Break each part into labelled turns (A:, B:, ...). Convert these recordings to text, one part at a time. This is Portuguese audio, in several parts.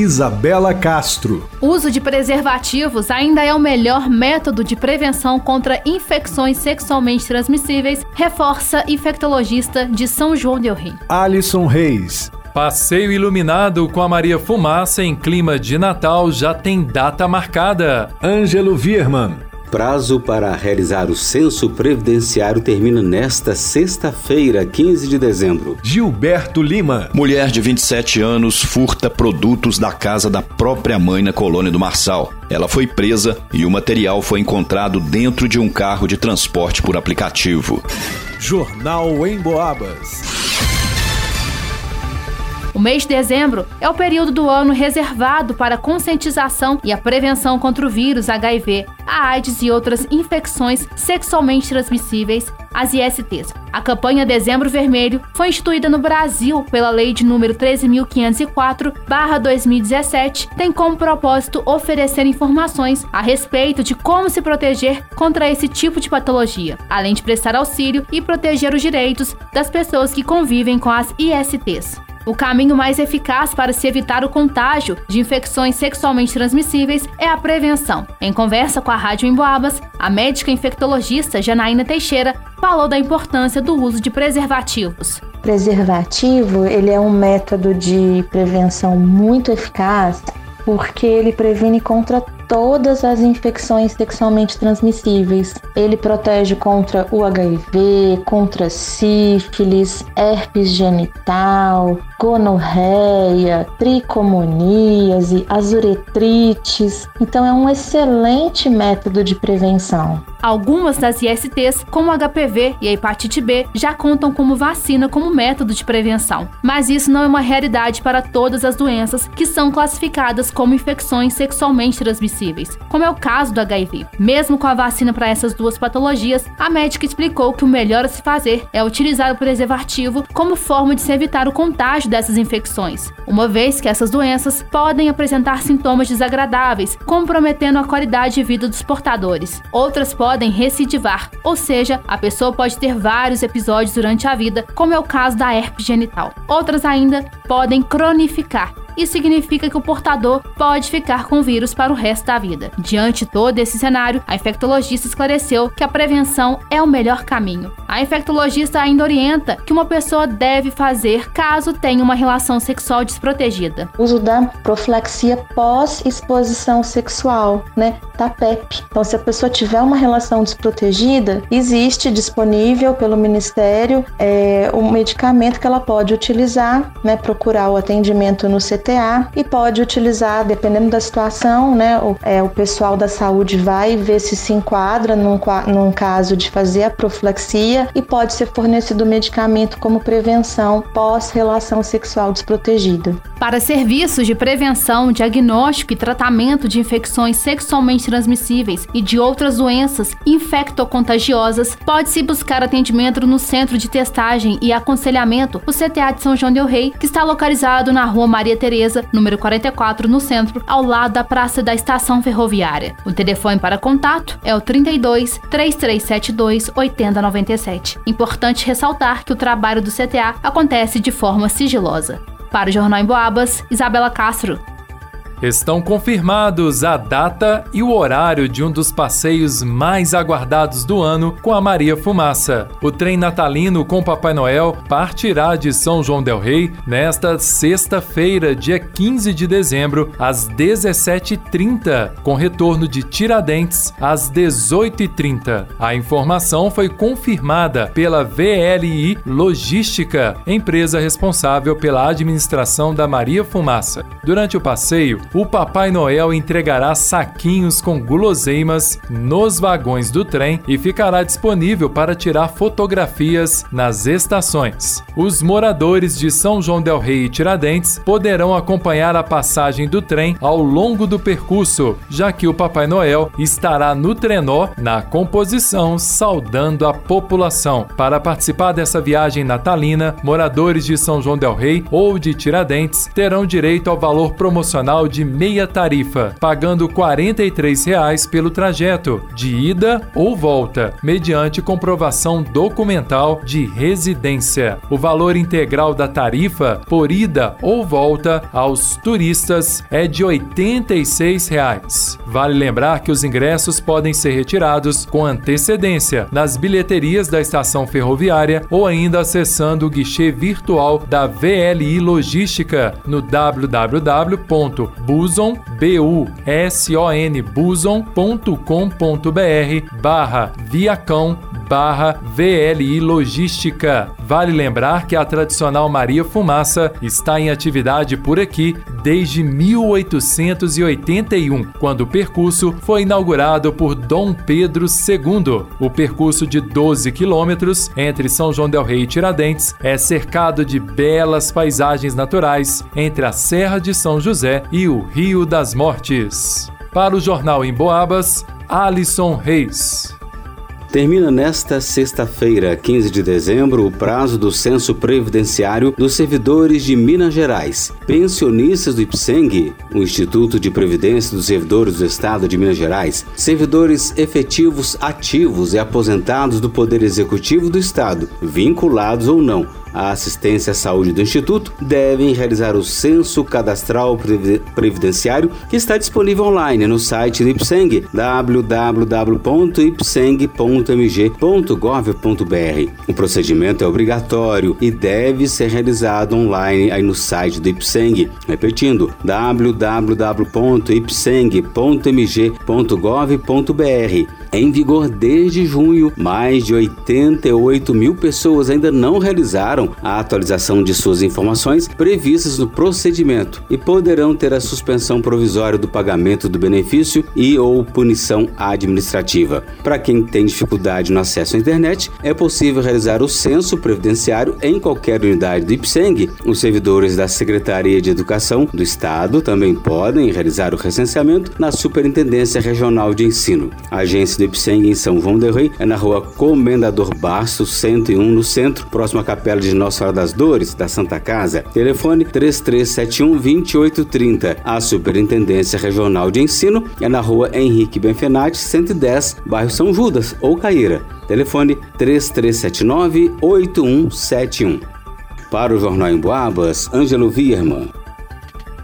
A: Isabela Castro.
B: O uso de preservativos ainda é o melhor método de prevenção contra infecções sexualmente transmissíveis, reforça infectologista de São João del Rei.
A: Alisson Reis.
C: Passeio iluminado com a Maria Fumaça em clima de Natal já tem data marcada.
A: Ângelo Virman.
D: Prazo para realizar o censo previdenciário termina nesta sexta-feira, 15 de dezembro.
A: Gilberto Lima.
E: Mulher de 27 anos furta produtos da casa da própria mãe na colônia do Marçal. Ela foi presa e o material foi encontrado dentro de um carro de transporte por aplicativo.
A: Jornal em Boabas.
B: O mês de dezembro é o período do ano reservado para a conscientização e a prevenção contra o vírus HIV, a AIDS e outras infecções sexualmente transmissíveis, as ISTs. A campanha Dezembro Vermelho foi instituída no Brasil pela Lei de número 13.504/2017, tem como propósito oferecer informações a respeito de como se proteger contra esse tipo de patologia, além de prestar auxílio e proteger os direitos das pessoas que convivem com as ISTs. O caminho mais eficaz para se evitar o contágio de infecções sexualmente transmissíveis é a prevenção. Em conversa com a Rádio Emboabas, a médica infectologista Janaína Teixeira falou da importância do uso de preservativos.
F: Preservativo, ele é um método de prevenção muito eficaz porque ele previne contra todas as infecções sexualmente transmissíveis. Ele protege contra o HIV, contra sífilis, herpes genital, gonorreia, tricomoníase, azuretrites. Então é um excelente método de prevenção.
B: Algumas das ISTs, como HPV e a hepatite B, já contam como vacina como método de prevenção. Mas isso não é uma realidade para todas as doenças que são classificadas como infecções sexualmente transmissíveis, como é o caso do HIV. Mesmo com a vacina para essas duas patologias, a médica explicou que o melhor a se fazer é utilizar o preservativo como forma de se evitar o contágio dessas infecções, uma vez que essas doenças podem apresentar sintomas desagradáveis, comprometendo a qualidade de vida dos portadores. Outras podem recidivar, ou seja, a pessoa pode ter vários episódios durante a vida, como é o caso da herpes genital. Outras ainda podem cronificar, isso significa que o portador pode ficar com o vírus para o resto da vida. Diante todo esse cenário, a infectologista esclareceu que a prevenção é o melhor caminho. A infectologista ainda orienta que uma pessoa deve fazer caso tenha uma relação sexual desprotegida.
F: Uso da profilaxia pós-exposição sexual, né? Da PEP. Então, se a pessoa tiver uma relação desprotegida, existe disponível pelo Ministério é, um medicamento que ela pode utilizar, né? Procurar o atendimento no CT PTA e pode utilizar, dependendo da situação, né? O, é, o pessoal da saúde vai ver se se enquadra num, num caso de fazer a profilaxia e pode ser fornecido medicamento como prevenção pós-relação sexual desprotegida.
B: Para serviços de prevenção, diagnóstico e tratamento de infecções sexualmente transmissíveis e de outras doenças infectocontagiosas, pode-se buscar atendimento no Centro de Testagem e Aconselhamento, o CTA de São João del Rei, que está localizado na Rua Maria Teresa, número 44, no centro, ao lado da Praça da Estação Ferroviária. O telefone para contato é o 32 3372 8097. Importante ressaltar que o trabalho do CTA acontece de forma sigilosa. Para o Jornal em Boabas, Isabela Castro.
C: Estão confirmados a data e o horário de um dos passeios mais aguardados do ano com a Maria Fumaça. O trem natalino com Papai Noel partirá de São João Del Rei nesta sexta-feira, dia 15 de dezembro, às 17h30, com retorno de Tiradentes às 18h30. A informação foi confirmada pela VLI Logística, empresa responsável pela administração da Maria Fumaça. Durante o passeio, o Papai Noel entregará saquinhos com guloseimas nos vagões do trem e ficará disponível para tirar fotografias nas estações. Os moradores de São João del Rei e Tiradentes poderão acompanhar a passagem do trem ao longo do percurso, já que o Papai Noel estará no trenó na composição saudando a população. Para participar dessa viagem natalina, moradores de São João del Rei ou de Tiradentes terão direito ao valor promocional de meia tarifa, pagando 43 reais pelo trajeto de ida ou volta, mediante comprovação documental de residência. O valor integral da tarifa por ida ou volta aos turistas é de 86 reais. Vale lembrar que os ingressos podem ser retirados com antecedência nas bilheterias da estação ferroviária ou ainda acessando o guichê virtual da VLI Logística no www.buson.com.br barra viacão barra VLI Logística. Vale lembrar que a tradicional Maria Fumaça está em atividade por aqui desde 1881, quando o percurso foi inaugurado por Dom Pedro II. O percurso de 12 quilômetros entre São João del Rei e Tiradentes é cercado de belas paisagens naturais entre a Serra de São José e o Rio das Mortes. Para o Jornal em Boabas, Alisson Reis.
D: Termina nesta sexta-feira, 15 de dezembro, o prazo do censo previdenciário dos servidores de Minas Gerais. Pensionistas do IPSENG, o Instituto de Previdência dos Servidores do Estado de Minas Gerais, servidores efetivos ativos e aposentados do Poder Executivo do Estado, vinculados ou não a assistência à saúde do Instituto devem realizar o censo cadastral previdenciário que está disponível online no site do IPSENG www.ipseng.mg.gov.br. O procedimento é obrigatório e deve ser realizado online aí no site do IPSENG. Repetindo, www.ipseng.mg.gov.br. Em vigor desde junho, mais de 88 mil pessoas ainda não realizaram a atualização de suas informações previstas no procedimento e poderão ter a suspensão provisória do pagamento do benefício e ou punição administrativa. Para quem tem dificuldade no acesso à internet, é possível realizar o censo previdenciário em qualquer unidade do IPSENG. Os servidores da Secretaria de Educação do Estado também podem realizar o recenseamento na Superintendência Regional de Ensino. A agência do Ipseng em São João del Rei, é na rua Comendador Bastos, 101, no centro, próximo à Capela de Nossa Senhora das Dores, da Santa Casa. Telefone 3371-2830. A Superintendência Regional de Ensino é na rua Henrique Benfenati, 110, bairro São Judas, ou Caíra. Telefone 3379-8171. Para o Jornal em Boabas, Ângelo Vierman.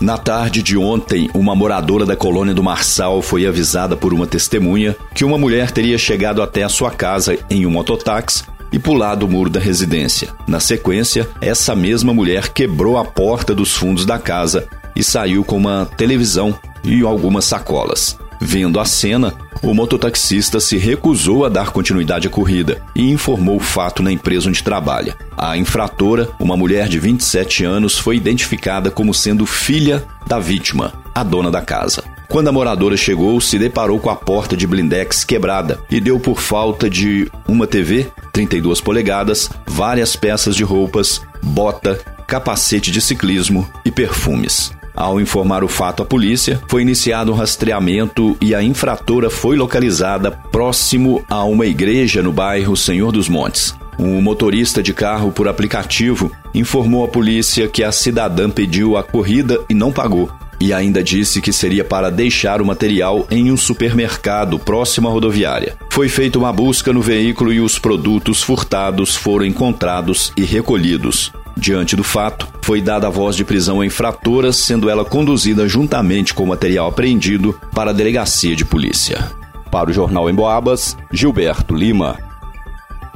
E: Na tarde de ontem, uma moradora da colônia do Marçal foi avisada por uma testemunha que uma mulher teria chegado até a sua casa em um mototáxi e pulado o muro da residência. Na sequência, essa mesma mulher quebrou a porta dos fundos da casa e saiu com uma televisão e algumas sacolas. Vendo a cena, o mototaxista se recusou a dar continuidade à corrida e informou o fato na empresa onde trabalha. A infratora, uma mulher de 27 anos, foi identificada como sendo filha da vítima, a dona da casa. Quando a moradora chegou, se deparou com a porta de blindex quebrada e deu por falta de uma TV, 32 polegadas, várias peças de roupas, bota, capacete de ciclismo e perfumes. Ao informar o fato à polícia, foi iniciado um rastreamento e a infratora foi localizada próximo a uma igreja no bairro Senhor dos Montes. Um motorista de carro por aplicativo informou à polícia que a cidadã pediu a corrida e não pagou. E ainda disse que seria para deixar o material em um supermercado próximo à rodoviária. Foi feita uma busca no veículo e os produtos furtados foram encontrados e recolhidos. Diante do fato, foi dada a voz de prisão à infratora, sendo ela conduzida juntamente com o material apreendido para a delegacia de polícia. Para o Jornal em Boabas, Gilberto Lima.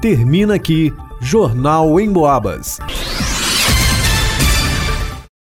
A: Termina aqui Jornal em Boabas.